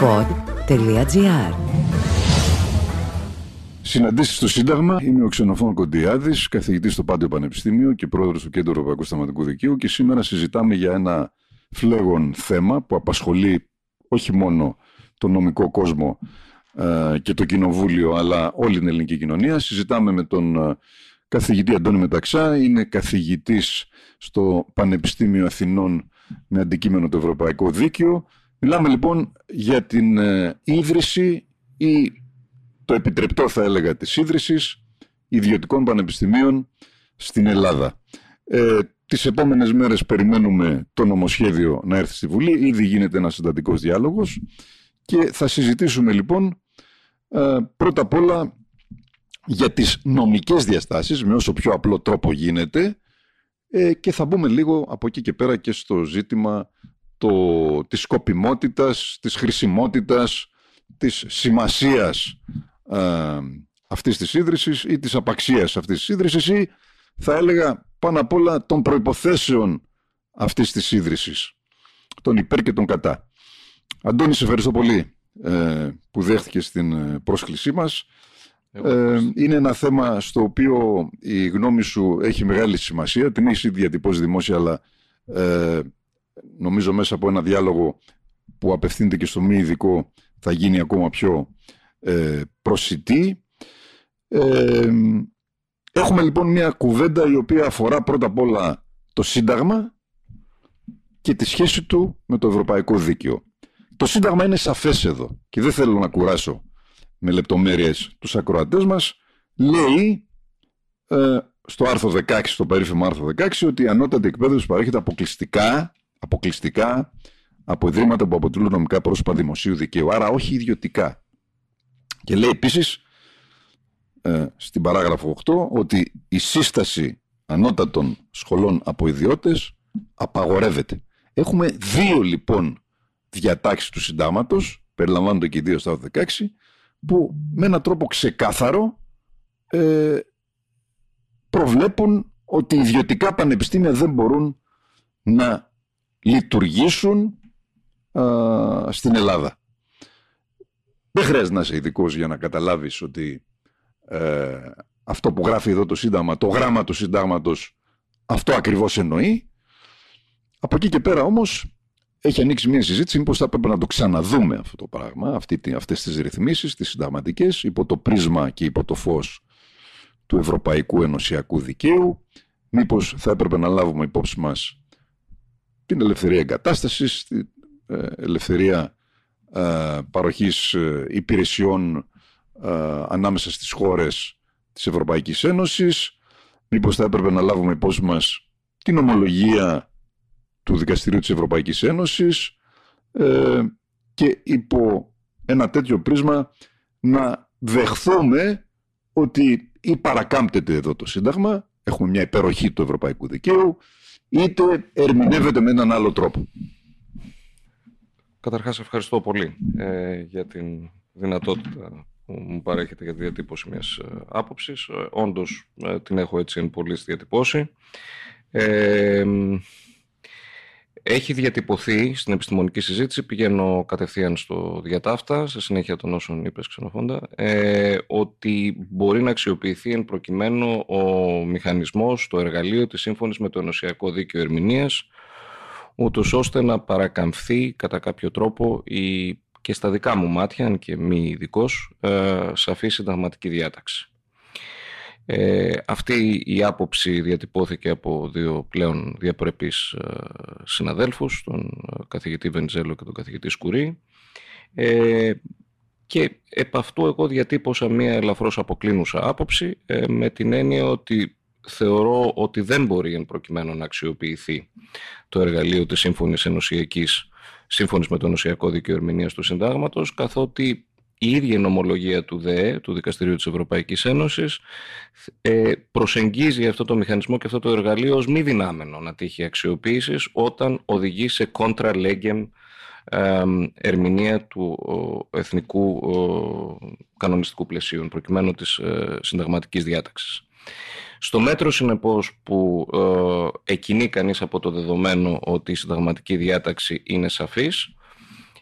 pod.gr Συναντήσεις στο Σύνταγμα. Είμαι ο Ξενοφών Κοντιάδης, καθηγητής στο Πάντιο Πανεπιστήμιο και πρόεδρος του Κέντρου Ευρωπαϊκού Σταματικού Δικαίου. Και σήμερα συζητάμε για ένα φλέγον θέμα που απασχολεί όχι μόνο τον νομικό κόσμο ε, και το κοινοβούλιο, αλλά όλη την ελληνική κοινωνία. Συζητάμε με τον ε, καθηγητή Αντώνη Μεταξά. Είναι καθηγητής στο Πανεπιστήμιο Αθηνών με αντικείμενο το Ευρωπαϊκό Δίκαιο. Μιλάμε λοιπόν για την ε, ίδρυση ή το επιτρεπτό θα έλεγα της ίδρυσης ιδιωτικών πανεπιστημίων στην Ελλάδα. Ε, τις επόμενες μέρες περιμένουμε το νομοσχέδιο να έρθει στη Βουλή. Ήδη γίνεται ένας συντατικός διάλογος και θα συζητήσουμε λοιπόν ε, πρώτα απ' όλα για τις νομικές διαστάσεις με όσο πιο απλό τρόπο γίνεται ε, και θα μπούμε λίγο από εκεί και πέρα και στο ζήτημα το, της σκοπιμότητας, της χρησιμότητας, της σημασίας ε, αυτής της ίδρυσης ή της απαξίας αυτής της ίδρυσης ή θα έλεγα πάνω απ' όλα των προϋποθέσεων αυτής της ίδρυσης, των υπέρ και των κατά. Αντώνη, σε ευχαριστώ πολύ ε, που δέχτηκες στην ε, πρόσκλησή μας. Ε, είναι ένα θέμα στο οποίο η γνώμη σου έχει μεγάλη σημασία. Την έχεις ήδη διατυπώσει δημόσια, αλλά ε, νομίζω μέσα από ένα διάλογο που απευθύνεται και στο μη ειδικό θα γίνει ακόμα πιο ε, προσιτή. Ε, έχουμε λοιπόν μια κουβέντα η οποία αφορά πρώτα απ' όλα το Σύνταγμα και τη σχέση του με το Ευρωπαϊκό Δίκαιο. Το Σύνταγμα είναι σαφές εδώ και δεν θέλω να κουράσω με λεπτομέρειες τους ακροατές μας. Λέει ε, στο άρθρο 16, στο περίφημο άρθρο 16, ότι η ανώτατη εκπαίδευση παρέχεται αποκλειστικά, αποκλειστικά από ιδρύματα που αποτελούν νομικά πρόσωπα δημοσίου δικαίου, άρα όχι ιδιωτικά. Και λέει επίσης ε, στην παράγραφο 8 ότι η σύσταση ανώτατων σχολών από ιδιώτες απαγορεύεται. Έχουμε δύο λοιπόν διατάξεις του συντάγματος, περιλαμβάνονται και οι δύο στα 16, που με έναν τρόπο ξεκάθαρο ε, προβλέπουν ότι οι ιδιωτικά πανεπιστήμια δεν μπορούν να λειτουργήσουν στην Ελλάδα. Δεν χρειάζεται να είσαι ειδικός για να καταλάβεις ότι ε, αυτό που γράφει εδώ το Σύνταγμα, το γράμμα του Συντάγματος, αυτό ακριβώς εννοεί. Από εκεί και πέρα όμως έχει ανοίξει μια συζήτηση μήπως θα έπρεπε να το ξαναδούμε αυτό το πράγμα, αυτή, αυτές τις ρυθμίσεις, τις συνταγματικές, υπό το πρίσμα και υπό το φως του Ευρωπαϊκού Ενωσιακού Δικαίου. Μήπως θα έπρεπε να λάβουμε υπόψη μας την ελευθερία εγκατάστασης, την ε, ελευθερία ε, παροχής ε, υπηρεσιών ανάμεσα στις χώρες της Ευρωπαϊκής Ένωσης. Μήπως θα έπρεπε να λάβουμε υπόψη μας την ομολογία του Δικαστηρίου της Ευρωπαϊκής Ένωσης ε, και υπό ένα τέτοιο πρίσμα να δεχθούμε ότι ή παρακάμπτεται εδώ το Σύνταγμα, έχουμε μια υπεροχή του Ευρωπαϊκού Δικαίου, είτε ερμηνεύεται με έναν άλλο τρόπο. Καταρχάς ευχαριστώ πολύ ε, για την δυνατότητα που μου παρέχετε για τη διατύπωση μιας ε, άποψης. Ε, όντως ε, την έχω έτσι εν πολύ διατυπώσει. Ε, έχει διατυπωθεί στην επιστημονική συζήτηση, πηγαίνω κατευθείαν στο διατάφτα, σε συνέχεια των όσων είπες ξενοφόντα, ε, ότι μπορεί να αξιοποιηθεί εν προκειμένου ο μηχανισμός, το εργαλείο της σύμφωνης με το Ενωσιακό Δίκαιο Ερμηνείας, ούτως ώστε να παρακαμφθεί κατά κάποιο τρόπο η, και στα δικά μου μάτια, αν και μη ειδικός, ε, σαφή συνταγματική διάταξη. Ε, αυτή η άποψη διατυπώθηκε από δύο πλέον διαπρεπείς ε, συναδέλφους, τον καθηγητή Βεντζέλο και τον καθηγητή Σκουρί. Ε, και επ' αυτού εγώ διατύπωσα μία ελαφρώς αποκλίνουσα άποψη ε, με την έννοια ότι θεωρώ ότι δεν μπορεί εν προκειμένου να αξιοποιηθεί το εργαλείο της Σύμφωνης Ενωσιακής σύμφωνης με το Ενωσιακό Δίκαιο Ερμηνείας του Συντάγματος καθότι η ίδια η νομολογία του ΔΕΕ, του Δικαστηρίου της Ευρωπαϊκής Ένωσης, ε, προσεγγίζει αυτό το μηχανισμό και αυτό το εργαλείο ως μη δυνάμενο να τύχει αξιοποίησης όταν οδηγεί σε contra legem ερμηνεία του εθνικού κανονιστικού πλαισίου, προκειμένου της ε, συνταγματικής διάταξης. Στο μέτρο, συνεπώς, που ε, εκινεί κανείς από το δεδομένο ότι η συνταγματική διάταξη είναι σαφής,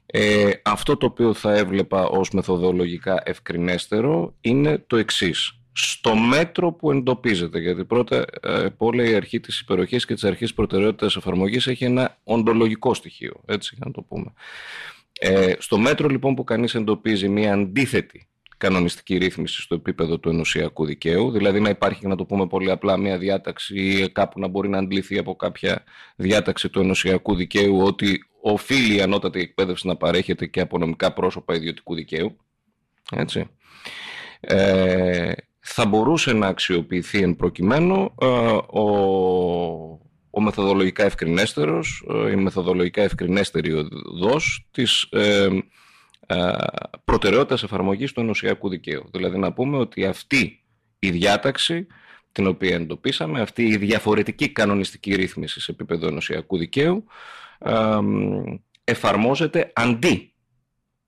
Ε, αυτό το οποίο θα έβλεπα ως μεθοδολογικά ευκρινέστερο είναι το εξής. Στο μέτρο που εντοπίζεται, γιατί πρώτα ε, όλα η αρχή της υπεροχής και της αρχής προτεραιότητας εφαρμογής έχει ένα οντολογικό στοιχείο, έτσι να το πούμε. Ε, στο μέτρο λοιπόν που κανείς εντοπίζει μια αντίθετη κανονιστική ρύθμιση στο επίπεδο του ενωσιακού δικαίου, δηλαδή να υπάρχει, να το πούμε πολύ απλά, μια διάταξη ή κάπου να μπορεί να αντληθεί από κάποια διάταξη του ενωσιακού δικαίου ότι οφείλει η ανώτατη εκπαίδευση να παρέχεται και από νομικά πρόσωπα ιδιωτικού δικαίου. Έτσι. Ε, θα μπορούσε να αξιοποιηθεί εν προκειμένου ε, ο, ο μεθοδολογικά ευκρινέστερος, ε, η μεθοδολογικά ευκρινέστερη οδός της ε, ε, προτεραιότητας εφαρμογής του ενωσιακού δικαίου. Δηλαδή να πούμε ότι αυτή η διάταξη την οποία εντοπίσαμε, αυτή η διαφορετική κανονιστική ρύθμιση σε επίπεδο ενωσιακού δικαίου εφαρμόζεται αντί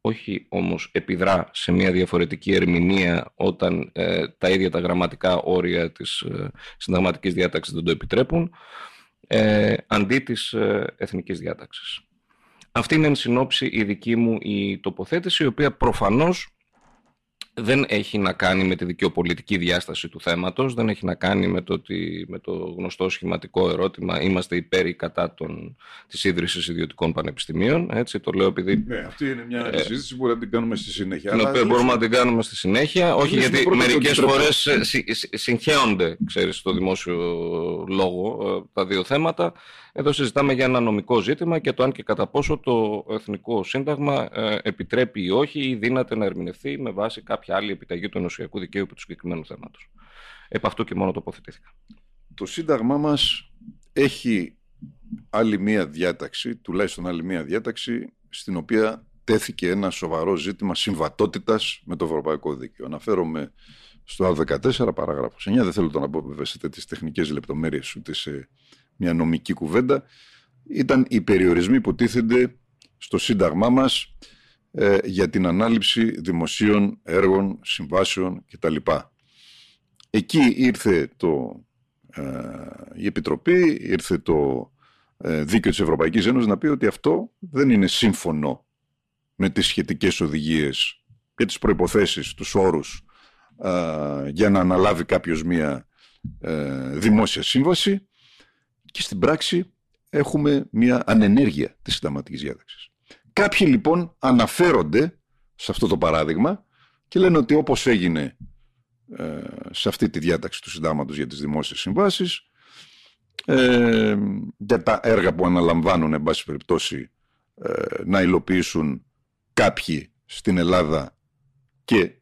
όχι όμως επιδρά σε μια διαφορετική ερμηνεία όταν ε, τα ίδια τα γραμματικά όρια της ε, συνταγματικής διάταξης δεν το επιτρέπουν, ε, αντί της ε, εθνικής διάταξης. Αυτή είναι εν συνόψη η δική μου η τοποθέτηση, η οποία προφανώς δεν έχει να κάνει με τη δικαιοπολιτική διάσταση του θέματος, δεν έχει να κάνει με το, ότι, με το γνωστό σχηματικό ερώτημα είμαστε υπέρ ή κατά των, της ίδρυσης ιδιωτικών πανεπιστημίων. Έτσι, το λέω επειδή... Ναι, αυτή είναι μια ε, συζήτηση που μπορούμε να την κάνουμε στη συνέχεια. Την οποία μπορούμε να την κάνουμε στη συνέχεια, όχι γιατί μερικές φορές ε, συγχέονται, ξέρεις, στο δημόσιο λόγο ε, τα δύο θέματα. Εδώ συζητάμε για ένα νομικό ζήτημα και το αν και κατά πόσο το Εθνικό Σύνταγμα ε, επιτρέπει ή όχι ή δύναται να ερμηνευθεί με βάση κάποια άλλη επιταγή του ενωσιακού δικαίου επί του συγκεκριμένου θέματος. Επ' αυτού και μόνο τοποθετήθηκα. Το Σύνταγμά μας έχει άλλη μία διάταξη, τουλάχιστον άλλη μία διάταξη, στην οποία τέθηκε ένα σοβαρό ζήτημα συμβατότητας με το Ευρωπαϊκό Δίκαιο. Αναφέρομαι στο Α14, παράγραφος 9. Δεν θέλω να πω βέβαια σε τέτοιες τεχνικές λεπτομέρειες ούτε σε μια νομική κουβέντα, ήταν οι περιορισμοί που τίθενται στο Σύνταγμά μας ε, για την ανάληψη δημοσίων έργων, συμβάσεων κτλ. Εκεί ήρθε το, ε, η Επιτροπή, ήρθε το ε, Δίκαιο της Ευρωπαϊκής Ένωσης να πει ότι αυτό δεν είναι σύμφωνο με τις σχετικές οδηγίες και τις προϋποθέσεις, τους όρους για να αναλάβει κάποιος μία δημόσια σύμβαση και στην πράξη έχουμε μια ανενέργεια της συνταγματικής διάταξης. Κάποιοι λοιπόν αναφέρονται σε αυτό το παράδειγμα και λένε ότι όπως έγινε ε, σε αυτή τη διάταξη του συντάγματος για τις δημόσιες συμβάσεις ε, για τα έργα που αναλαμβάνουν εν πάση περιπτώσει ε, να υλοποιήσουν κάποιοι στην Ελλάδα και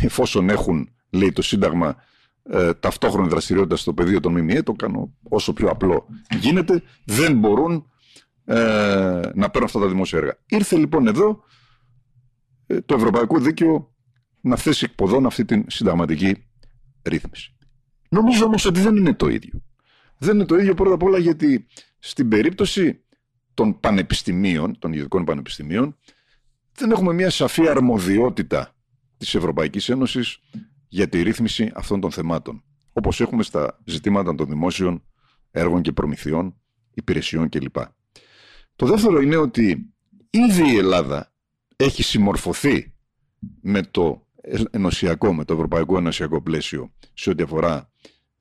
εφόσον έχουν λέει το Σύνταγμα ε, ταυτόχρονη δραστηριότητα στο πεδίο των ΜΜΕ, το κάνω όσο πιο απλό γίνεται, δεν μπορούν ε, να παίρνουν αυτά τα δημόσια έργα. Ήρθε λοιπόν εδώ ε, το Ευρωπαϊκό Δίκαιο να θέσει εκποδών αυτή την συνταγματική ρύθμιση. Νομίζω όμως ότι δεν είναι το ίδιο. Δεν είναι το ίδιο πρώτα απ' όλα γιατί στην περίπτωση των πανεπιστημίων, των ιδιωτικών πανεπιστημίων, δεν έχουμε μια σαφή αρμοδιότητα της Ευρωπαϊκής Ένωσης για τη ρύθμιση αυτών των θεμάτων. Όπως έχουμε στα ζητήματα των δημόσιων έργων και προμηθειών, υπηρεσιών κλπ. Το δεύτερο είναι ότι ήδη η Ελλάδα έχει συμμορφωθεί με το ενωσιακό, με το ευρωπαϊκό ενωσιακό πλαίσιο σε ό,τι αφορά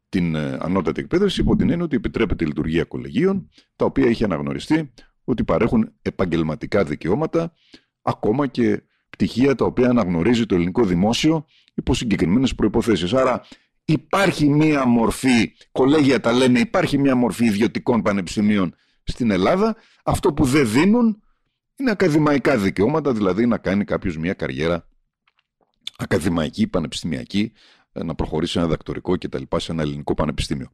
την ε, ανώτατη εκπαίδευση υπό την έννοια ότι επιτρέπεται η λειτουργία κολεγίων τα οποία έχει αναγνωριστεί ότι παρέχουν επαγγελματικά δικαιώματα ακόμα και πτυχία τα οποία αναγνωρίζει το ελληνικό δημόσιο υπό συγκεκριμένες προποθέσει. Άρα υπάρχει μία μορφή, κολέγια τα λένε, υπάρχει μία μορφή ιδιωτικών πανεπιστημίων στην Ελλάδα. Αυτό που δεν δίνουν είναι ακαδημαϊκά δικαιώματα, δηλαδή να κάνει κάποιος μία καριέρα ακαδημαϊκή, πανεπιστημιακή, ε, να προχωρήσει ένα δακτορικό κτλ. σε ένα ελληνικό πανεπιστήμιο.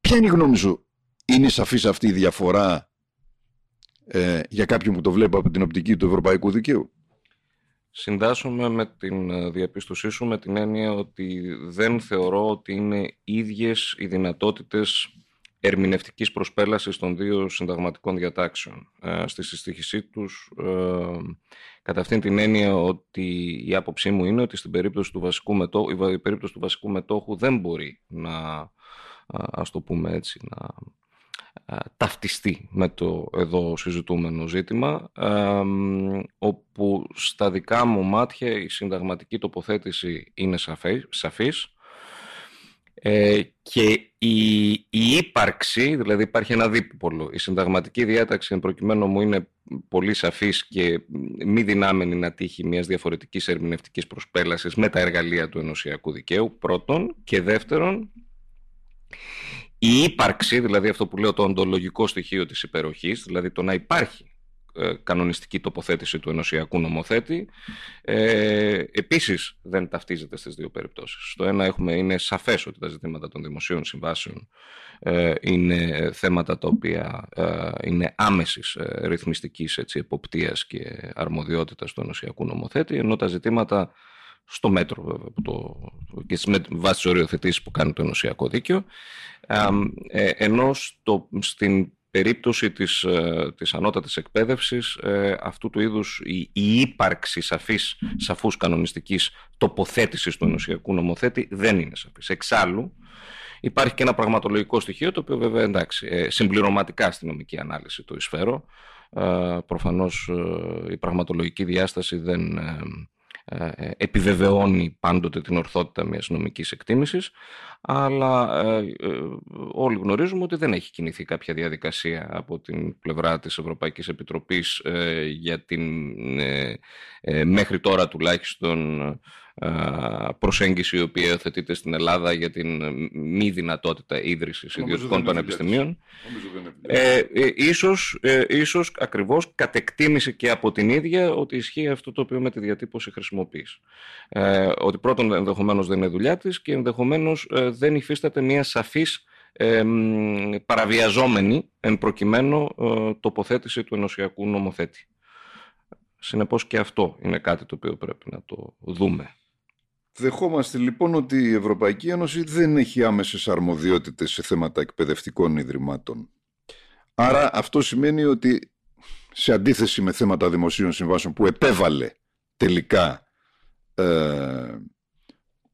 Ποια είναι η γνώμη σου, είναι σαφής αυτή η διαφορά ε, για κάποιον που το βλέπει από την οπτική του ευρωπαϊκού δικαίου; Συντάσσομαι με την ε, διαπίστωσή σου με την έννοια ότι δεν θεωρώ ότι είναι ίδιες οι δυνατότητες ερμηνευτικής προσπέλασης των δύο συνταγματικών διατάξεων ε, στη συστήχησή τους. Ε, κατά αυτήν την έννοια ότι η άποψή μου είναι ότι στην περίπτωση του βασικού μετόχου, η περίπτωση του βασικού μετόχου δεν μπορεί να, ας το πούμε έτσι, να ταυτιστεί με το εδώ συζητούμενο ζήτημα όπου στα δικά μου μάτια η συνταγματική τοποθέτηση είναι σαφής ε, και η, η ύπαρξη, δηλαδή υπάρχει ένα δίπολο. Η συνταγματική διάταξη, εν προκειμένου μου, είναι πολύ σαφής και μη δυνάμενη να τύχει μιας διαφορετικής ερμηνευτικής προσπέλασης με τα εργαλεία του ενωσιακού δικαίου, πρώτον. Και δεύτερον, η ύπαρξη, δηλαδή αυτό που λέω το οντολογικό στοιχείο της υπεροχής, δηλαδή το να υπάρχει ε, κανονιστική τοποθέτηση του ενωσιακού νομοθέτη. Ε, επίσης δεν ταυτίζεται στις δύο περιπτώσεις. Στο ένα έχουμε, είναι σαφές ότι τα ζητήματα των δημοσίων συμβάσεων ε, είναι θέματα τα οποία ε, είναι άμεσης ε, ρυθμιστικής έτσι, εποπτείας και αρμοδιότητας του ενωσιακού νομοθέτη, ενώ τα ζητήματα στο μέτρο βέβαια, το, και στις βάσεις οριοθετήσεις που κάνει το ενωσιακό δίκαιο, ε, ενώ στο, στην περίπτωση της, ε, της ανώτατης εκπαίδευσης ε, αυτού του είδους η, η ύπαρξη σαφής, σαφούς κανονιστικής τοποθέτησης του ενωσιακού νομοθέτη δεν είναι σαφής. Εξάλλου υπάρχει και ένα πραγματολογικό στοιχείο το οποίο βέβαια εντάξει, ε, συμπληρωματικά στη νομική ανάλυση το εισφέρω. Προφανώς η πραγματολογική διάσταση δεν ε, ε, επιβεβαιώνει πάντοτε την ορθότητα μιας νομικής εκτίμησης, αλλά ε, όλοι γνωρίζουμε ότι δεν έχει κινηθεί κάποια διαδικασία από την πλευρά της Ευρωπαϊκής Επιτροπής για την μέχρι τώρα τουλάχιστον προσέγγιση η οποία υιοθετείται στην Ελλάδα για την μη δυνατότητα ίδρυσης ιδιωτικών πανεπιστημίων. Ε, ε, ίσως, ε, ίσως ακριβώς κατεκτήμησε και από την ίδια ότι ισχύει αυτό το οποίο με τη διατύπωση χρησιμοποιείς. Ε, ότι πρώτον ενδεχομένως δεν είναι δουλειά της και ενδεχομένως ε, δεν υφίσταται μια σαφής ε, παραβιαζόμενη εν προκειμένου τοποθέτηση του ενωσιακού νομοθέτη. Συνεπώς και αυτό είναι κάτι το οποίο πρέπει να το δούμε. Δεχόμαστε λοιπόν ότι η Ευρωπαϊκή Ένωση δεν έχει άμεσες αρμοδιότητες σε θέματα εκπαιδευτικών ιδρυμάτων. Άρα αυτό σημαίνει ότι σε αντίθεση με θέματα δημοσίων συμβάσεων που επέβαλε τελικά ε,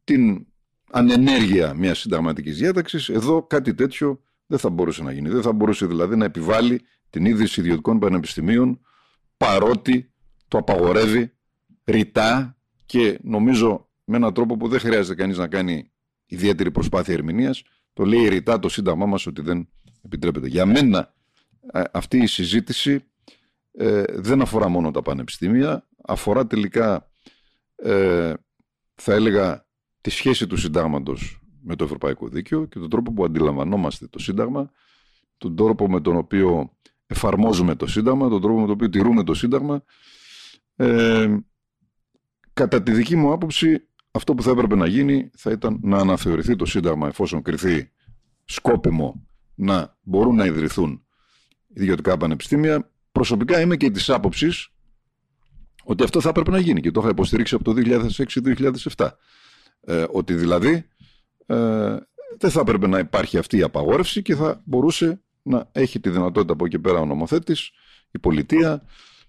την ανενέργεια μιας συνταγματικής διάταξης, εδώ κάτι τέτοιο δεν θα μπορούσε να γίνει. Δεν θα μπορούσε δηλαδή να επιβάλλει την ίδρυση ιδιωτικών πανεπιστημίων παρότι το απαγορεύει ρητά και νομίζω με έναν τρόπο που δεν χρειάζεται κανείς να κάνει ιδιαίτερη προσπάθεια ερμηνείας. Το λέει ρητά το Σύνταγμά μας ότι δεν επιτρέπεται. Για μένα ε, αυτή η συζήτηση ε, δεν αφορά μόνο τα πανεπιστήμια, αφορά τελικά, ε, θα έλεγα, τη σχέση του συντάγματος με το Ευρωπαϊκό Δίκαιο και τον τρόπο που αντιλαμβανόμαστε το Σύνταγμα, τον τρόπο με τον οποίο εφαρμόζουμε το Σύνταγμα, τον τρόπο με τον οποίο τηρούμε το Σύνταγμα. Ε, κατά τη δική μου άποψη, αυτό που θα έπρεπε να γίνει θα ήταν να αναθεωρηθεί το Σύνταγμα εφόσον κριθεί σκόπιμο να μπορούν να ιδρυθούν ιδιωτικά πανεπιστήμια. Προσωπικά είμαι και της άποψης ότι αυτό θα έπρεπε να γίνει και το είχα υποστηρίξει από το 2006-2007. Ε, ότι δηλαδή ε, δεν θα έπρεπε να υπάρχει αυτή η απαγόρευση και θα μπορούσε να έχει τη δυνατότητα από εκεί πέρα ο νομοθέτης, η πολιτεία,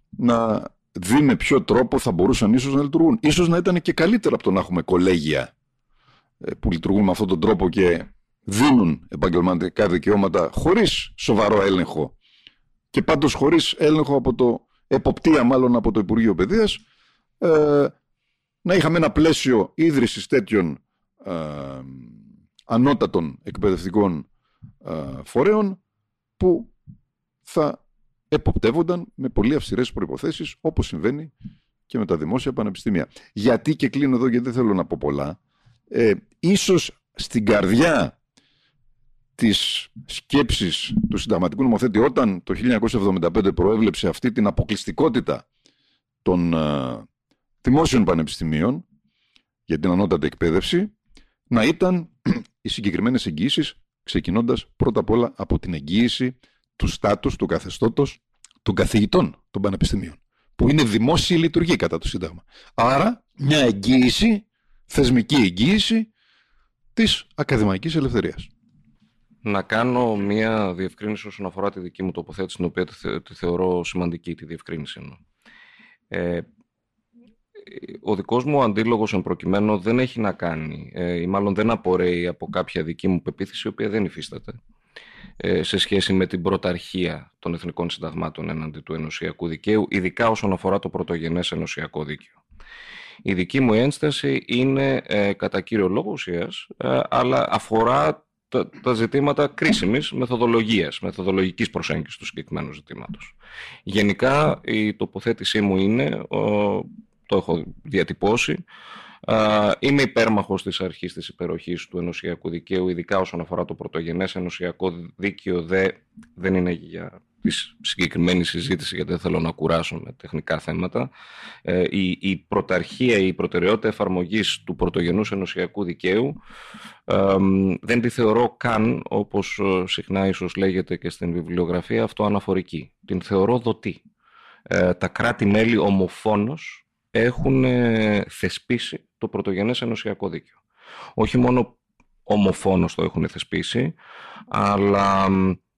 να δει με ποιο τρόπο θα μπορούσαν ίσως να λειτουργούν. Ίσως να ήταν και καλύτερα από το να έχουμε κολέγια ε, που λειτουργούν με αυτόν τον τρόπο και δίνουν επαγγελματικά δικαιώματα χωρίς σοβαρό έλεγχο και πάντως χωρίς έλεγχο από το εποπτεία μάλλον από το Υπουργείο Παιδείας ε, να είχαμε ένα πλαίσιο ίδρυσης τέτοιων ε, ανώτατων εκπαιδευτικών ε, φορέων που θα εποπτεύονταν με πολύ αυστηρές προϋποθέσεις όπως συμβαίνει και με τα δημόσια πανεπιστήμια. Γιατί και κλείνω εδώ γιατί δεν θέλω να πω πολλά. Ε, ίσως στην καρδιά της σκέψης του συνταγματικού νομοθέτη όταν το 1975 προέβλεψε αυτή την αποκλειστικότητα των ε, δημόσιων πανεπιστημίων για την ανώτατη εκπαίδευση να ήταν οι συγκεκριμένες εγγύησεις ξεκινώντας πρώτα απ' όλα από την εγγύηση του στάτους, του καθεστώτος των καθηγητών των πανεπιστημίων, που είναι δημόσια λειτουργία κατά το Σύνταγμα. Άρα, μια εγγύηση, θεσμική εγγύηση της ακαδημαϊκής ελευθερίας. Να κάνω μια διευκρίνηση όσον αφορά τη δική μου τοποθέτηση, την οποία τη, θεωρώ σημαντική, τη διευκρίνηση εννοώ. Ε, ο δικός μου αντίλογος εν προκειμένου δεν έχει να κάνει, ε, ή μάλλον δεν απορρέει από κάποια δική μου πεποίθηση, η οποία δεν υφίσταται ε, σε σχέση με την πρωταρχία των εθνικών συνταγμάτων έναντι του ενωσιακού δικαίου, ειδικά όσον αφορά το πρωτογενές ενωσιακό δίκαιο. Η δική μου ένσταση είναι ε, κατά κύριο λόγο ουσίας, ε, αλλά αφορά τα, τα ζητήματα κρίσιμης μεθοδολογίας, μεθοδολογικής προσέγγισης του συγκεκριμένου ζητήματος. Γενικά η τοποθέτησή μου είναι, το έχω διατυπώσει, Είμαι υπέρμαχος της αρχής της υπεροχής του ενωσιακού δικαίου, ειδικά όσον αφορά το πρωτογενές ενωσιακό δίκαιο, δε, δεν είναι για τη συγκεκριμένη συζήτηση, γιατί δεν θέλω να κουράσω με τεχνικά θέματα. Ε, η, η πρωταρχία, η προτεραιότητα εφαρμογής του πρωτογενούς ενωσιακού δικαίου δεν τη θεωρώ καν, όπως ε, συχνά ίσως λέγεται και στην βιβλιογραφία, αυτό αναφορική. Την θεωρώ δοτή. Ε, τα κράτη-μέλη ομοφόνος έχουν θεσπίσει το πρωτογενές ενωσιακό δίκαιο. Όχι μόνο ομοφόνος το έχουν θεσπίσει, αλλά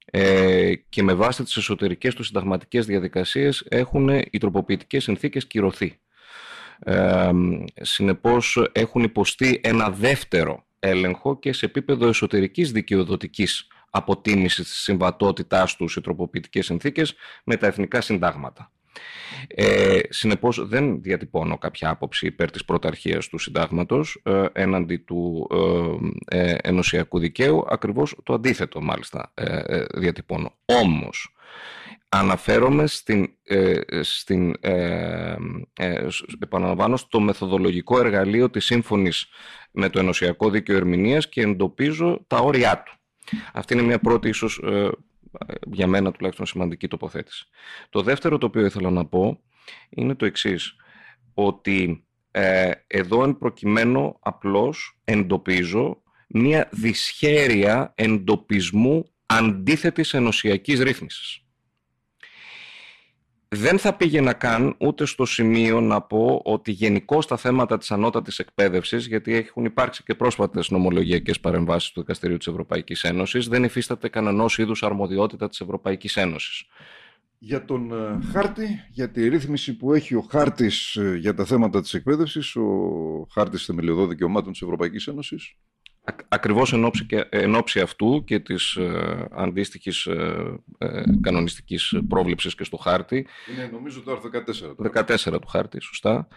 ε, και με βάση τις εσωτερικές τους συνταγματικές διαδικασίες έχουν οι τροποποιητικές συνθήκες κυρωθεί. Ε, συνεπώς έχουν υποστεί ένα δεύτερο έλεγχο και σε επίπεδο εσωτερικής δικαιοδοτικής αποτίμησης της συμβατότητάς τους οι τροποποιητικές συνθήκες με τα εθνικά συντάγματα. Ε, συνεπώς δεν διατυπώνω κάποια άποψη υπέρ της πρωταρχίας του συντάγματος ε, έναντι του ε, ε, ενωσιακού δικαίου, ακριβώς το αντίθετο μάλιστα ε, ε, διατυπώνω. Όμως, αναφέρομαι στην, στην επαναλαμβάνω, στο μεθοδολογικό εργαλείο της σύμφωνης με το ενωσιακό δίκαιο ερμηνείας και εντοπίζω τα όρια του. Αυτή είναι μια πρώτη ίσως για μένα τουλάχιστον σημαντική τοποθέτηση. Το δεύτερο το οποίο ήθελα να πω είναι το εξής, ότι ε, εδώ εν προκειμένου απλώς εντοπίζω μία δυσχέρεια εντοπισμού αντίθετης ενωσιακής ρύθμισης δεν θα πήγαινα καν ούτε στο σημείο να πω ότι γενικώ τα θέματα της ανώτατης εκπαίδευσης, γιατί έχουν υπάρξει και πρόσφατες νομολογιακές παρεμβάσεις του Δικαστηρίου της Ευρωπαϊκής Ένωσης, δεν υφίσταται κανένας είδους αρμοδιότητα της Ευρωπαϊκής Ένωσης. Για τον ε, χάρτη, για τη ρύθμιση που έχει ο χάρτης ε, για τα θέματα της εκπαίδευσης, ο χάρτης θεμελιωδών δικαιωμάτων της Ευρωπαϊκής Ένωσης. Ακριβώς εν ώψη, και, εν ώψη αυτού και της ε, αντίστοιχης ε, ε, κανονιστικής πρόβλεψης και στο χάρτη. Είναι νομίζω το άρθρο 14. 14 του χάρτη, σωστά,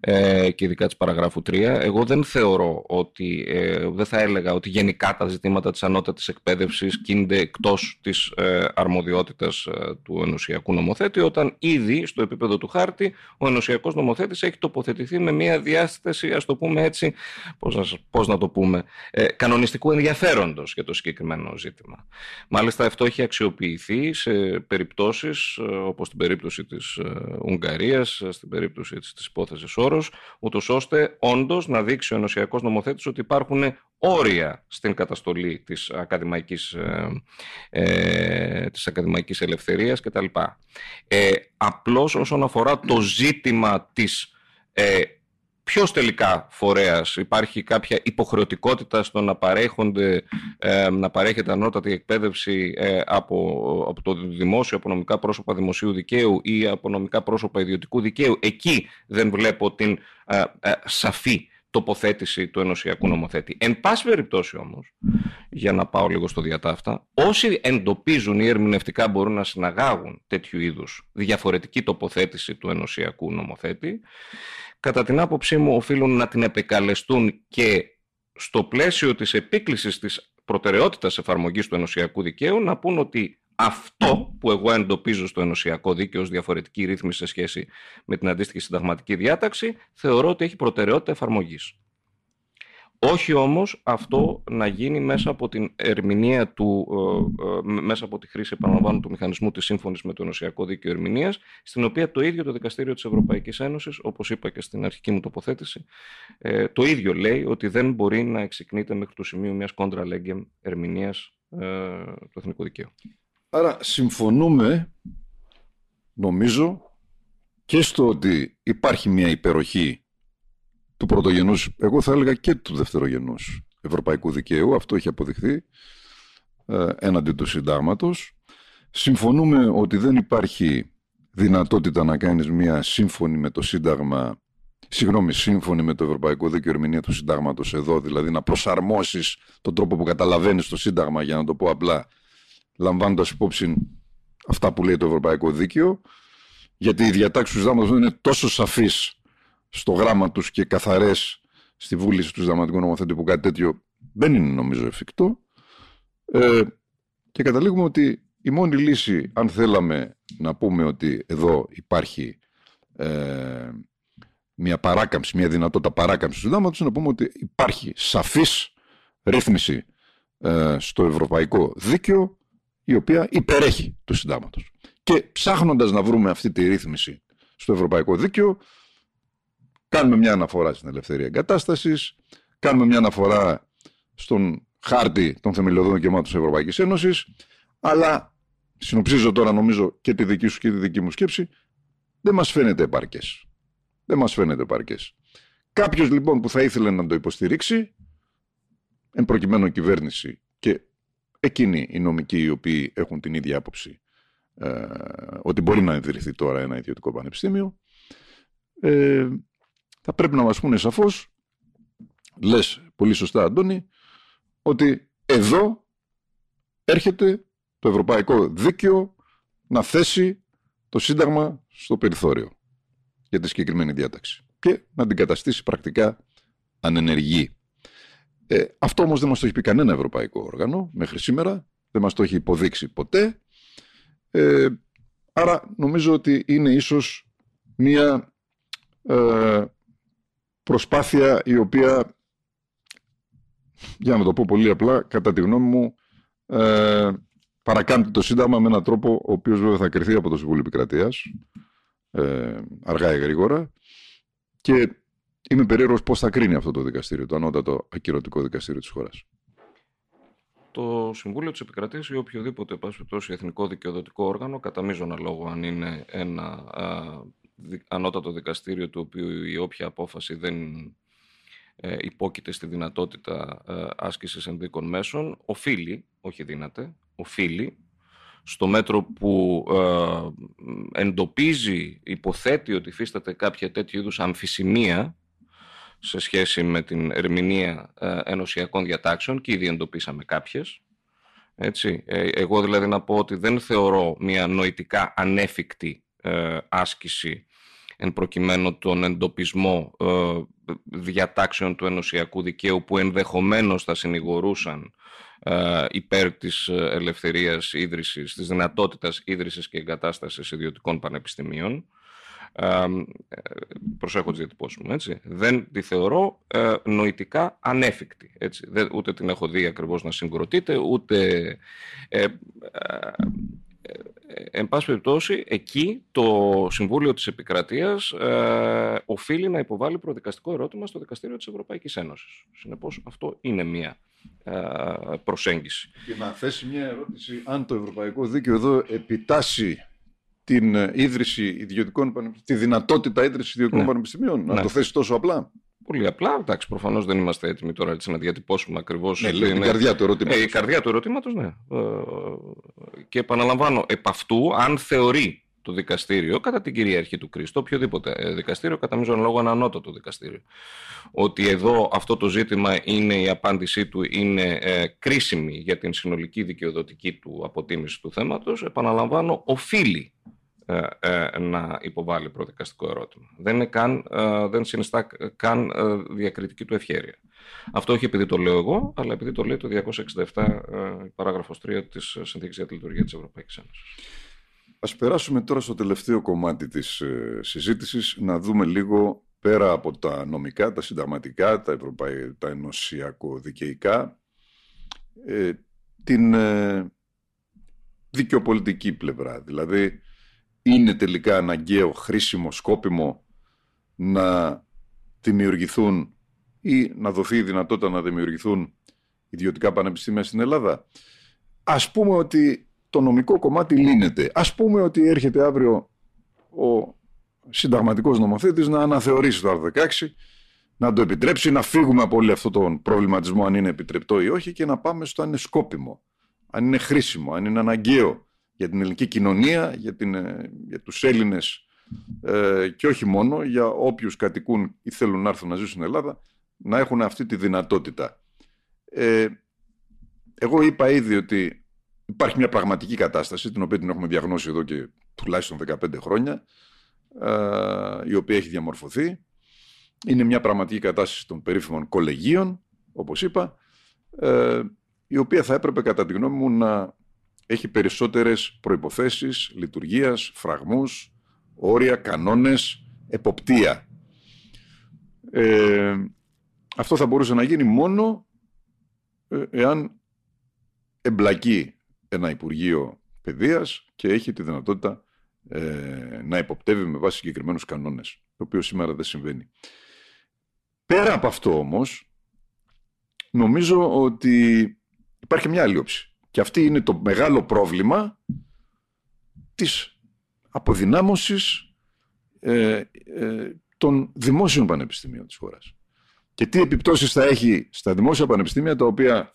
ε, και ειδικά της παραγράφου 3. Εγώ δεν θεωρώ ότι, ε, δεν θα έλεγα ότι γενικά τα ζητήματα της ανώτατης εκπαίδευσης κίνονται εκτός της ε, αρμοδιότητας ε, του ενωσιακού νομοθέτη, όταν ήδη στο επίπεδο του χάρτη ο ενωσιακός νομοθέτης έχει τοποθετηθεί με μια διάσταση, ας το πούμε έτσι, πώς να, πώς να το πούμε, ε, κανονιστικού ενδιαφέροντος για το συγκεκριμένο ζήτημα. Μάλιστα αυτό έχει αξιοποιηθεί σε περιπτώσεις ε, όπως την περίπτωση της ε, Ουγγαρίας, στην περίπτωση της, της υπόθεσης Όρος, ούτως ώστε όντως να δείξει ο ενωσιακός νομοθέτης ότι υπάρχουν όρια στην καταστολή της ακαδημαϊκής, ε, της ακαδημαϊκής ελευθερίας κτλ. Ε, απλώς όσον αφορά το ζήτημα της ε, Ποιος τελικά φορέας υπάρχει κάποια υποχρεωτικότητα στο να, παρέχονται, ε, να παρέχεται ανώτατη εκπαίδευση ε, από, από το δημόσιο, από νομικά πρόσωπα δημοσίου δικαίου ή από νομικά πρόσωπα ιδιωτικού δικαίου. Εκεί δεν βλέπω την ε, σαφή τοποθέτηση του ενωσιακού νομοθέτη. Εν πάση περιπτώσει όμως, για να πάω λίγο στο διατάφτα, όσοι εντοπίζουν ή ερμηνευτικά μπορούν να συναγάγουν τέτοιου είδους διαφορετική τοποθέτηση του ενωσιακού νομοθέτη, κατά την άποψή μου οφείλουν να την επεκαλεστούν και στο πλαίσιο της επίκλησης της προτεραιότητας εφαρμογής του ενωσιακού δικαίου να πούν ότι αυτό που εγώ εντοπίζω στο ενωσιακό δίκαιο ως διαφορετική ρύθμιση σε σχέση με την αντίστοιχη συνταγματική διάταξη θεωρώ ότι έχει προτεραιότητα εφαρμογής. Όχι όμως αυτό να γίνει μέσα από την ερμηνεία του, ε, ε, μέσα από τη χρήση επαναλαμβάνω του μηχανισμού της σύμφωνης με το ενωσιακό δίκαιο ερμηνείας, στην οποία το ίδιο το Δικαστήριο της Ευρωπαϊκής Ένωσης, όπως είπα και στην αρχική μου τοποθέτηση, ε, το ίδιο λέει ότι δεν μπορεί να εξυκνείται μέχρι το σημείο μιας κόντρα λέγκεμ ερμηνείας του εθνικού δικαίου. Άρα συμφωνούμε, νομίζω, και στο ότι υπάρχει μια υπεροχή του πρωτογενούς, εγώ θα έλεγα και του δευτερογενούς ευρωπαϊκού δικαίου, αυτό έχει αποδειχθεί ε, έναντι του συντάγματος. Συμφωνούμε ότι δεν υπάρχει δυνατότητα να κάνεις μια σύμφωνη με το σύνταγμα συγγνώμη, σύμφωνη με το Ευρωπαϊκό Δίκαιο Ερμηνεία του Συντάγματος εδώ, δηλαδή να προσαρμόσεις τον τρόπο που καταλαβαίνεις το Σύνταγμα, για να το πω απλά, λαμβάνοντας υπόψη αυτά που λέει το Ευρωπαϊκό Δίκαιο, γιατί οι διατάξεις του Συντάγματος δεν είναι τόσο σαφείς στο γράμμα τους και καθαρές στη βούληση του Συνταγματικού Νομοθέτη που κάτι τέτοιο δεν είναι νομίζω εφικτό. Ε, και καταλήγουμε ότι η μόνη λύση, αν θέλαμε να πούμε ότι εδώ υπάρχει ε, μια παράκαμψη, μια δυνατότητα παράκαμψης του Συντάγματος, είναι να πούμε ότι υπάρχει σαφής ρύθμιση ε, στο ευρωπαϊκό δίκαιο η οποία υπερέχει του συντάγματος. Και ψάχνοντας να βρούμε αυτή τη ρύθμιση στο ευρωπαϊκό δίκαιο κάνουμε μια αναφορά στην ελευθερία εγκατάστασης, κάνουμε μια αναφορά στον χάρτη των θεμελιωδών δικαιωμάτων της Ευρωπαϊκής Ένωσης αλλά συνοψίζω τώρα νομίζω και τη δική σου και τη δική μου σκέψη δεν μας φαίνεται επαρκές. Δεν μας φαίνεται επαρκές. Κάποιος λοιπόν που θα ήθελε να το υποστηρίξει εν προκειμένου κυβέρνηση και εκείνοι οι νομικοί οι οποίοι έχουν την ίδια άποψη ε, ότι μπορεί να ιδρυθεί τώρα ένα ιδιωτικό πανεπιστήμιο ε, θα πρέπει να μας πούνε σαφώς λες πολύ σωστά Αντώνη ότι εδώ έρχεται το ευρωπαϊκό δίκαιο να θέσει το Σύνταγμα στο περιθώριο για τη συγκεκριμένη διάταξη και να την καταστήσει πρακτικά ανενεργή. Ε, αυτό όμως δεν μας το έχει πει κανένα ευρωπαϊκό όργανο μέχρι σήμερα, δεν μας το έχει υποδείξει ποτέ. Ε, άρα νομίζω ότι είναι ίσως μία ε, προσπάθεια η οποία, για να το πω πολύ απλά, κατά τη γνώμη μου, ε, παρακάμπτει το Σύνταγμα με έναν τρόπο ο οποίος βέβαια θα κρυθεί από το Συμβούλιο Επικρατείας, ε, αργά ή γρήγορα, και Είμαι περίεργος πώς θα κρίνει αυτό το δικαστήριο, το ανώτατο ακυρωτικό δικαστήριο της χώρας. Το Συμβούλιο της Επικρατείας ή οποιοδήποτε πάση εθνικό δικαιοδοτικό όργανο, κατά μείζωνα λόγο αν είναι ένα α, ανώτατο δικαστήριο του οποίου η όποια απόφαση δεν ε, υπόκειται στη δυνατότητα ε, άσκησης ενδίκων μέσων, οφείλει, όχι δύναται, οφείλει στο μέτρο που ε, εντοπίζει, υποθέτει ότι υφίσταται κάποια τέτοιου είδους αμφισημία σε σχέση με την ερμηνεία ε, ενωσιακών διατάξεων και ήδη εντοπίσαμε κάποιες. Έτσι. Ε, εγώ δηλαδή να πω ότι δεν θεωρώ μια νοητικά ανέφικτη ε, άσκηση εν προκειμένου τον εντοπισμό διατάξεων του ενωσιακού δικαίου που ενδεχομένως θα συνηγορούσαν υπέρ της ελευθερίας ίδρυσης, της δυνατότητας ίδρυσης και εγκατάστασης ιδιωτικών πανεπιστημίων προσέχω τις διατυπώσεις μου, έτσι, δεν τη θεωρώ ε, νοητικά ανέφικτη. Έτσι. Δεν, ούτε την έχω δει ακριβώς να συγκροτείται, ούτε... Ε, ε, εν πάση περιπτώσει, εκεί το Συμβούλιο της Επικρατείας ε, οφείλει να υποβάλει προδικαστικό ερώτημα στο Δικαστήριο της Ευρωπαϊκής Ένωσης. Συνεπώς, αυτό είναι μία προσέγγιση. Και να θέσει μια ερώτηση αν το Ευρωπαϊκό Δίκαιο εδώ επιτάσσει την ε, ίδρυση ιδιωτικών πανεπιστημίων, τη δυνατότητα ίδρυσης ιδιωτικών ναι. πανεπιστημίων, να ναι. το θέσει τόσο απλά; Πολύ απλά. Εντάξει, προφανώς δεν είμαστε έτοιμοι τώρα έτσι, να διατυπώσουμε ακριβώς. Ναι, ναι, την καρδιά του ερωτήματος. Ε, η καρδιά του ερωτήματος, ναι. Ε, και επαναλαμβάνω, επ' αυτού, αν θεωρεί το δικαστήριο, κατά την κυριαρχή του Κρίστο, οποιοδήποτε ε, δικαστήριο, κατά μείζον λόγο ένα ανώτατο δικαστήριο, ότι εδώ αυτό το ζήτημα είναι η απάντησή του είναι ε, κρίσιμη για την συνολική δικαιοδοτική του αποτίμηση του θέματος, επαναλαμβάνω, οφείλει ε, ε, να υποβάλει προδικαστικό ερώτημα. Δεν, είναι καν, ε, δεν συνιστά καν διακριτική του ευχέρεια. Αυτό όχι επειδή το λέω εγώ, αλλά επειδή το λέει το 267 παράγραφος 3 της Συνθήκης για τη Λειτουργία της Ευρωπαϊκής Ένωσης. Ας περάσουμε τώρα στο τελευταίο κομμάτι της συζήτησης, να δούμε λίγο πέρα από τα νομικά, τα συνταγματικά, τα, ευρωπαϊ... τα ενωσιακο-δικαιικά, την δικαιοπολιτική πλευρά. Δηλαδή, είναι τελικά αναγκαίο, χρήσιμο, σκόπιμο να δημιουργηθούν ή να δοθεί η δυνατότητα να δημιουργηθούν ιδιωτικά πανεπιστήμια στην Ελλάδα. Ας πούμε ότι το νομικό κομμάτι λύνεται. Ας πούμε ότι έρχεται αύριο ο συνταγματικός νομοθέτης να αναθεωρήσει το άρθρο 16, να το επιτρέψει, να φύγουμε από όλο αυτόν τον προβληματισμό αν είναι επιτρεπτό ή όχι και να πάμε στο αν είναι σκόπιμο, αν είναι χρήσιμο, αν είναι αναγκαίο για την ελληνική κοινωνία, για, την, ε, για τους Έλληνες ε, και όχι μόνο, για όποιους κατοικούν ή θέλουν να έρθουν να ζήσουν στην Ελλάδα, να έχουν αυτή τη δυνατότητα. Ε, εγώ είπα ήδη ότι υπάρχει μια πραγματική κατάσταση, την οποία την έχουμε διαγνώσει εδώ και τουλάχιστον 15 χρόνια, η οποία έχει διαμορφωθεί. Είναι μια πραγματική κατάσταση των περίφημων κολεγίων, όπως είπα, ε, η οποία θα έπρεπε κατά τη γνώμη μου να έχει περισσότερες προϋποθέσεις λειτουργίας, φραγμούς, όρια, κανόνες, εποπτεία. Ε, αυτό θα μπορούσε να γίνει μόνο ε, εάν εμπλακεί ένα Υπουργείο Παιδείας και έχει τη δυνατότητα ε, να υποπτεύει με βάση συγκεκριμένους κανόνες, το οποίο σήμερα δεν συμβαίνει. Πέρα από αυτό όμως, νομίζω ότι υπάρχει μια άλλη όψη. Και αυτή είναι το μεγάλο πρόβλημα της αποδυνάμωσης ε, ε, των δημόσιων πανεπιστημίων της χώρας. Και τι επιπτώσεις θα έχει στα δημόσια πανεπιστήμια, τα οποία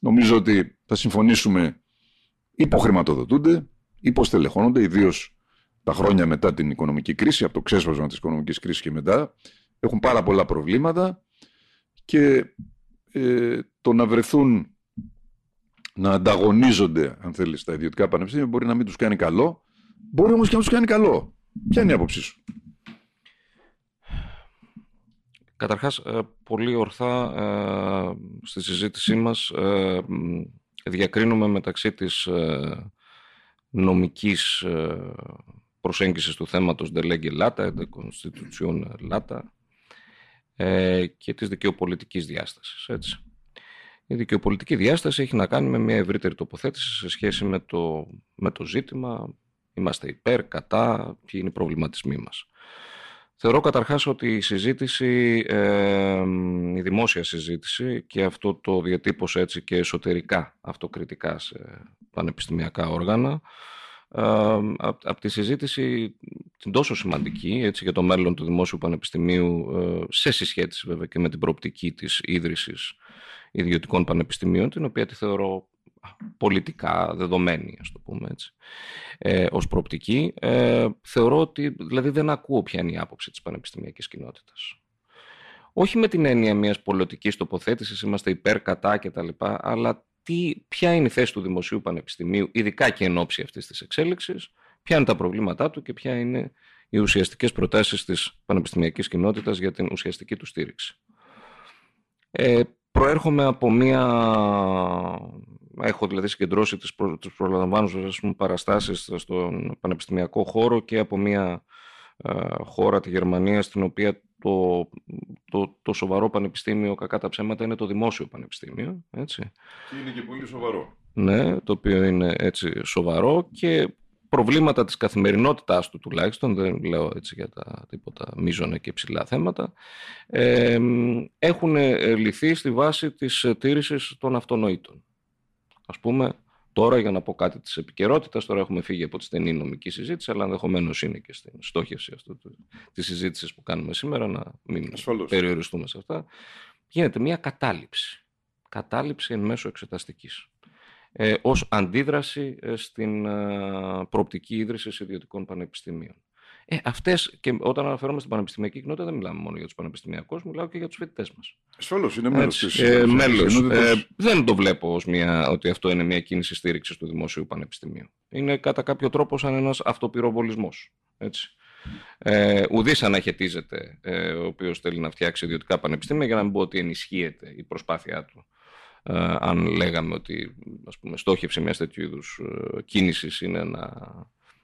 νομίζω ότι θα συμφωνήσουμε υποχρηματοδοτούνται, υποστελεχώνονται, ιδίως τα χρόνια μετά την οικονομική κρίση, από το ξέσπασμα της οικονομικής κρίσης και μετά, έχουν πάρα πολλά προβλήματα και ε, το να βρεθούν να ανταγωνίζονται, αν θέλεις, στα ιδιωτικά πανεπιστήμια μπορεί να μην τους κάνει καλό, μπορεί όμως και να τους κάνει καλό. Ποια είναι η άποψή σου; Καταρχάς, ε, πολύ ορθά ε, στη συζήτησή μας ε, διακρίνουμε μεταξύ της νομικής προσέγγισης του θέματος de lege lata, de constitution lata και της δικαιοπολιτικής διάστασης. Έτσι. Η δικαιοπολιτική διάσταση έχει να κάνει με μια ευρύτερη τοποθέτηση σε σχέση με το, με το ζήτημα. Είμαστε υπέρ, κατά, ποιοι είναι οι προβληματισμοί μας. Θεωρώ καταρχάς ότι η συζήτηση, ε, η δημόσια συζήτηση και αυτό το διατύπωσε έτσι και εσωτερικά αυτοκριτικά σε πανεπιστημιακά όργανα, ε, από τη συζήτηση την τόσο σημαντική έτσι, για το μέλλον του Δημόσιου Πανεπιστημίου ε, σε συσχέτιση βέβαια και με την προοπτική της ίδρυσης ιδιωτικών πανεπιστημίων, την οποία τη θεωρώ πολιτικά δεδομένη, ας το πούμε έτσι, ε, ως προοπτική. Ε, θεωρώ ότι, δηλαδή δεν ακούω ποια είναι η άποψη της πανεπιστημιακής κοινότητας. Όχι με την έννοια μιας πολιτικής τοποθέτησης, είμαστε υπέρ, κατά κτλ, αλλά τι, ποια είναι η θέση του Δημοσίου Πανεπιστημίου, ειδικά και εν ώψη αυτής της εξέλιξης, ποια είναι τα προβλήματά του και ποια είναι οι ουσιαστικές προτάσεις της πανεπιστημιακής κοινότητας για την ουσιαστική του στήριξη. Ε, προέρχομαι από μία... Έχω δηλαδή συγκεντρώσει τις, προ... τις προλαμβάνουσες παραστάσεις στον πανεπιστημιακό χώρο και από μία χώρα, τη Γερμανία, στην οποία το, το, το σοβαρό πανεπιστήμιο, κακά τα ψέματα, είναι το δημόσιο πανεπιστήμιο. Έτσι. Και είναι και πολύ σοβαρό. Ναι, το οποίο είναι έτσι σοβαρό και προβλήματα της καθημερινότητάς του τουλάχιστον, δεν λέω έτσι για τα τίποτα μείζωνα και ψηλά θέματα, ε, έχουν λυθεί στη βάση της τήρησης των αυτονοήτων. Ας πούμε, τώρα για να πω κάτι της επικαιρότητας, τώρα έχουμε φύγει από τη στενή νομική συζήτηση, αλλά ενδεχομένως είναι και στην στόχευση αυτού της συζήτησης που κάνουμε σήμερα, να μην Ασφαλώς. περιοριστούμε σε αυτά. Γίνεται μια κατάληψη. Κατάληψη εν μέσω εξεταστικής ε, ως αντίδραση ε, στην ε, προοπτική ίδρυσης ιδιωτικών πανεπιστημίων. Ε, αυτές, και όταν αναφέρομαι στην πανεπιστημιακή κοινότητα, δεν μιλάμε μόνο για τους πανεπιστημιακούς, μιλάω και για τους φοιτητές μας. Ασφαλώ, είναι μέλος της. Ε, μέλος. Ε, δεν το βλέπω ως μια, ότι αυτό είναι μια κίνηση στήριξης του δημόσιου πανεπιστημίου. Είναι κατά κάποιο τρόπο σαν ένας αυτοπυροβολισμός. Έτσι. Ε, Ουδής αναχαιτίζεται ε, ο οποίος θέλει να φτιάξει ιδιωτικά πανεπιστήμια, για να μην πω ότι ενισχύεται η προσπάθειά του ε, αν λέγαμε ότι ας πούμε, στόχευση μιας τέτοιου είδους ε, κίνησης είναι να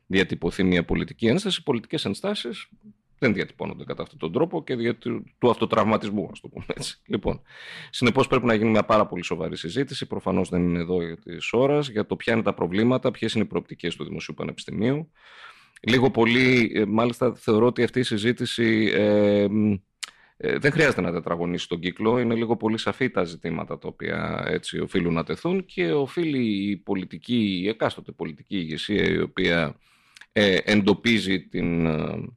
διατυπωθεί μια πολιτική ένσταση, οι πολιτικές ενστάσεις δεν διατυπώνονται κατά αυτόν τον τρόπο και δια του αυτοτραυματισμού, ας το πούμε έτσι. Λοιπόν, συνεπώς πρέπει να γίνει μια πάρα πολύ σοβαρή συζήτηση. Προφανώς δεν είναι εδώ για τις ώρες, για το ποια είναι τα προβλήματα, ποιες είναι οι προοπτικές του Δημοσίου Πανεπιστημίου. Λίγο πολύ, ε, μάλιστα, θεωρώ ότι αυτή η συζήτηση ε, ε, δεν χρειάζεται να τετραγωνίσει τον κύκλο. Είναι λίγο πολύ σαφή τα ζητήματα τα οποία έτσι οφείλουν να τεθούν και οφείλει η πολιτική, η εκάστοτε πολιτική ηγεσία η οποία ε, εντοπίζει την, ε,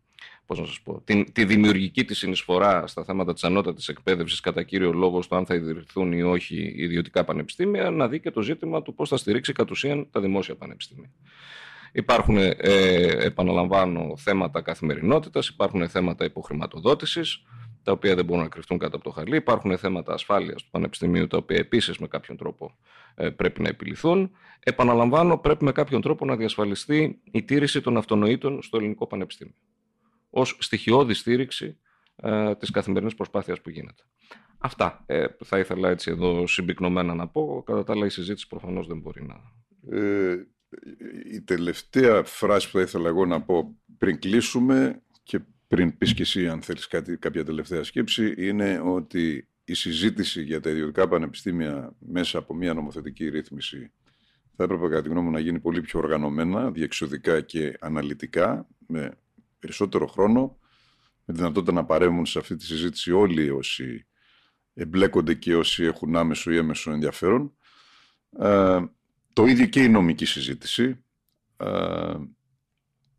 πώς να σας πω, την, τη δημιουργική της συνεισφορά στα θέματα της ανώτατης εκπαίδευσης κατά κύριο λόγο στο αν θα ιδρυθούν ή όχι ιδιωτικά πανεπιστήμια να δει και το ζήτημα του πώς θα στηρίξει κατ' ουσίαν τα δημόσια πανεπιστήμια. Υπάρχουν, ε, επαναλαμβάνω, θέματα καθημερινότητας, υπάρχουν θέματα υποχρηματοδότησης, τα οποία δεν μπορούν να κρυφτούν κάτω από το χαλί. Υπάρχουν θέματα ασφάλειας του Πανεπιστημίου, τα οποία επίσης με κάποιον τρόπο ε, πρέπει να επιληθούν. Επαναλαμβάνω, πρέπει με κάποιον τρόπο να διασφαλιστεί η τήρηση των αυτονοήτων στο ελληνικό πανεπιστήμιο. Ω στοιχειώδη στήριξη ε, της καθημερινής προσπάθειας που γίνεται. Αυτά ε, θα ήθελα έτσι εδώ συμπυκνωμένα να πω. Κατά τα άλλα η συζήτηση προφανώς δεν μπορεί να... Ε, η τελευταία φράση που θα ήθελα εγώ να πω πριν κλείσουμε και πριν πεις και εσύ αν θέλεις κάτι, κάποια τελευταία σκέψη είναι ότι η συζήτηση για τα ιδιωτικά πανεπιστήμια μέσα από μια νομοθετική ρύθμιση θα έπρεπε κατά τη γνώμη μου να γίνει πολύ πιο οργανωμένα, διεξοδικά και αναλυτικά, με περισσότερο χρόνο, με δυνατότητα να παρέμβουν σε αυτή τη συζήτηση όλοι όσοι εμπλέκονται και όσοι έχουν άμεσο ή έμεσο ενδιαφέρον. Ε, το ίδιο και η νομική συζήτηση, ε,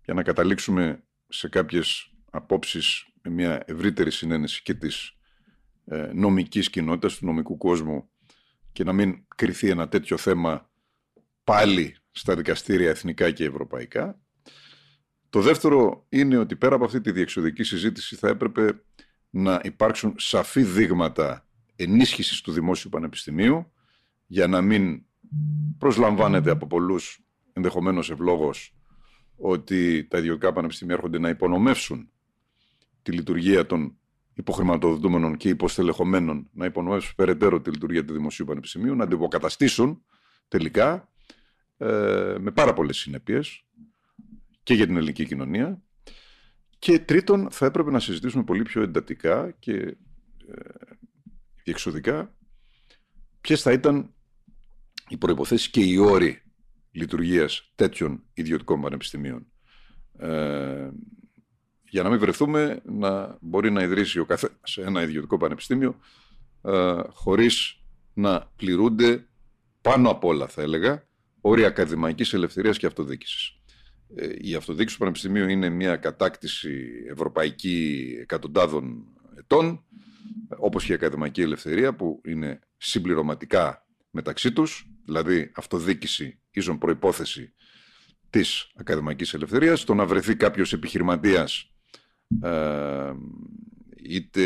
για να καταλήξουμε σε κάποιες απόψεις με μια ευρύτερη συνένεση και της ε, νομικής κοινότητας, του νομικού κόσμου και να μην κριθεί ένα τέτοιο θέμα πάλι στα δικαστήρια εθνικά και ευρωπαϊκά. Το δεύτερο είναι ότι πέρα από αυτή τη διεξοδική συζήτηση θα έπρεπε να υπάρξουν σαφή δείγματα ενίσχυσης του Δημόσιου Πανεπιστημίου για να μην προσλαμβάνεται από πολλούς ενδεχομένως ευλόγως ότι τα ιδιωτικά πανεπιστήμια έρχονται να υπονομεύσουν τη λειτουργία των υποχρηματοδοτούμενων και υποστελεχωμένων, να υπονομεύσουν περαιτέρω τη λειτουργία του Δημοσίου Πανεπιστημίου, να την υποκαταστήσουν τελικά ε, με πάρα πολλές συνέπειες και για την ελληνική κοινωνία. Και τρίτον, θα έπρεπε να συζητήσουμε πολύ πιο εντατικά και ε, διεξοδικά ποιες θα ήταν οι προϋποθέσεις και οι όροι λειτουργίας τέτοιων ιδιωτικών πανεπιστημίων. Ε, για να μην βρεθούμε να μπορεί να ιδρύσει ο καθένας σε ένα ιδιωτικό πανεπιστήμιο ε, χωρίς να πληρούνται πάνω απ' όλα θα έλεγα όρια ακαδημαϊκής ελευθερίας και αυτοδίκησης. Ε, η αυτοδίκηση του Πανεπιστημίου είναι μια κατάκτηση ευρωπαϊκή εκατοντάδων ετών όπως και η ακαδημαϊκή ελευθερία που είναι συμπληρωματικά μεταξύ τους δηλαδή αυτοδίκηση ίσον προϋπόθεση της ακαδημαϊκής ελευθερίας το να βρεθεί κάποιος επιχειρηματίας ε, είτε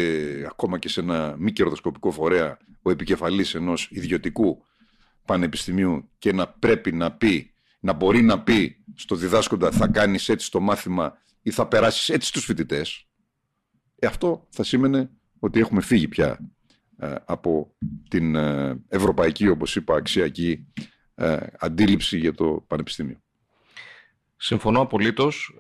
ακόμα και σε ένα μη κερδοσκοπικό φορέα ο επικεφαλής ενός ιδιωτικού πανεπιστημίου και να πρέπει να πει, να μπορεί να πει στο διδάσκοντα θα κάνεις έτσι το μάθημα ή θα περάσεις έτσι τους φοιτητές. Ε, αυτό θα σήμαινε ότι έχουμε φύγει πια ε, από την ε, ευρωπαϊκή, όπως είπα, αξιακή ε, αντίληψη για το πανεπιστήμιο. Συμφωνώ απολύτως.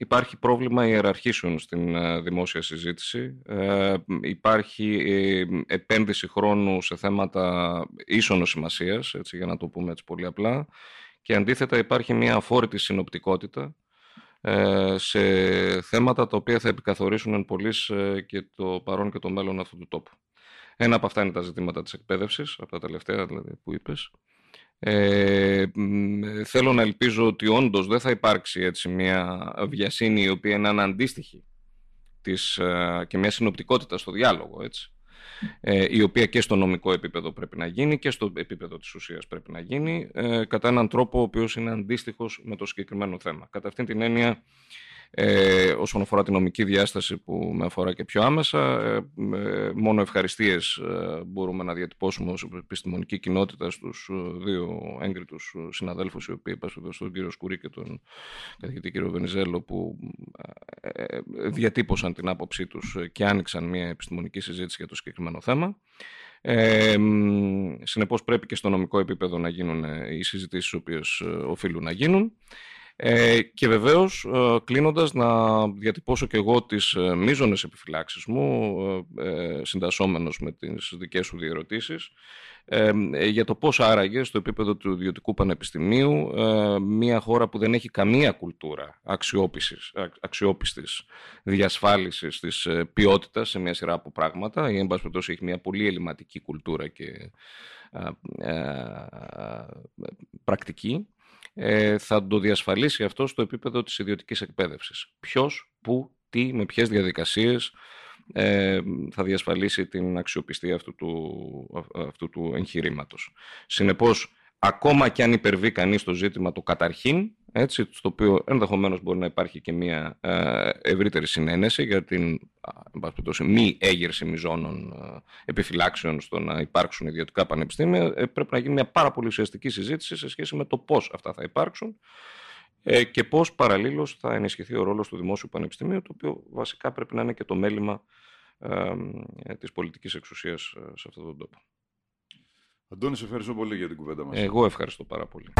Υπάρχει πρόβλημα ιεραρχήσεων στην ε, δημόσια συζήτηση. Ε, υπάρχει ε, επένδυση χρόνου σε θέματα ίσονος σημασίας, έτσι, για να το πούμε έτσι πολύ απλά. Και αντίθετα υπάρχει μια αφόρητη συνοπτικότητα σε θέματα τα οποία θα επικαθορίσουν εν πολλής και το παρόν και το μέλλον αυτού του τόπου. Ένα από αυτά είναι τα ζητήματα της εκπαίδευσης, από τα τελευταία δηλαδή, που είπες. Ε, θέλω να ελπίζω ότι όντως δεν θα υπάρξει έτσι μια βιασύνη η οποία είναι αναντίστοιχη της, ε, και μια συνοπτικότητα στο διάλογο έτσι, ε, η οποία και στο νομικό επίπεδο πρέπει να γίνει και στο επίπεδο της ουσίας πρέπει να γίνει ε, κατά έναν τρόπο ο οποίος είναι αντίστοιχος με το συγκεκριμένο θέμα. Κατά αυτήν την έννοια ε, όσον αφορά την νομική διάσταση που με αφορά και πιο άμεσα, ε, μόνο ευχαριστίες ε, μπορούμε να διατυπώσουμε ως επιστημονική κοινότητα στους ε, δύο έγκριτους συναδέλφους οι οποίοι είπαν στον κύριο Σκουρή και τον καθηγητή κύριο Βενιζέλο που διατύπωσαν την άποψή τους και άνοιξαν μια επιστημονική συζήτηση για το συγκεκριμένο θέμα. Ε, συνεπώς πρέπει και στο νομικό επίπεδο να γίνουν οι συζητήσεις οι οποίες οφείλουν να γίνουν. Ε, και βεβαίως, ε, κλείνοντας, να διατυπώσω και εγώ τις ε, μείζονες επιφυλάξεις μου, ε, ε συντασσόμενος με τις δικές σου διερωτήσεις, ε, για το πώς άραγε στο επίπεδο του ιδιωτικού πανεπιστημίου μια χώρα που δεν έχει καμία κουλτούρα αξιόπιστης, αξιόπιστης διασφάλισης της ποιότητας σε μια σειρά από πράγματα, ή εν πάση έχει μια πολύ ελληματική κουλτούρα και πρακτική, ε, θα το διασφαλίσει αυτό στο επίπεδο της ιδιωτικής εκπαίδευσης. Ποιος, πού, τι, με ποιες διαδικασίες ε, θα διασφαλίσει την αξιοπιστία αυτού του, αυτού του εγχειρήματος. Συνεπώς, ακόμα και αν υπερβεί κανείς το ζήτημα το καταρχήν, έτσι, στο οποίο ενδεχομένως μπορεί να υπάρχει και μια ε, ευρύτερη συνένεση για την μη έγερση μιζώνων επιφυλάξεων στο να υπάρξουν ιδιωτικά πανεπιστήμια, πρέπει να γίνει μια πάρα πολύ ουσιαστική συζήτηση σε σχέση με το πώς αυτά θα υπάρξουν και πώς παραλλήλως θα ενισχυθεί ο ρόλος του Δημόσιου Πανεπιστημίου, το οποίο βασικά πρέπει να είναι και το μέλημα της πολιτικής εξουσίας σε αυτόν τον τόπο. Αντώνη, σε ευχαριστώ πολύ για την κουβέντα μας. Εγώ ευχαριστώ πάρα πολύ.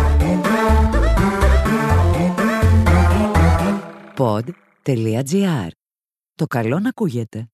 Pod.gr. Το καλό να ακούγεται.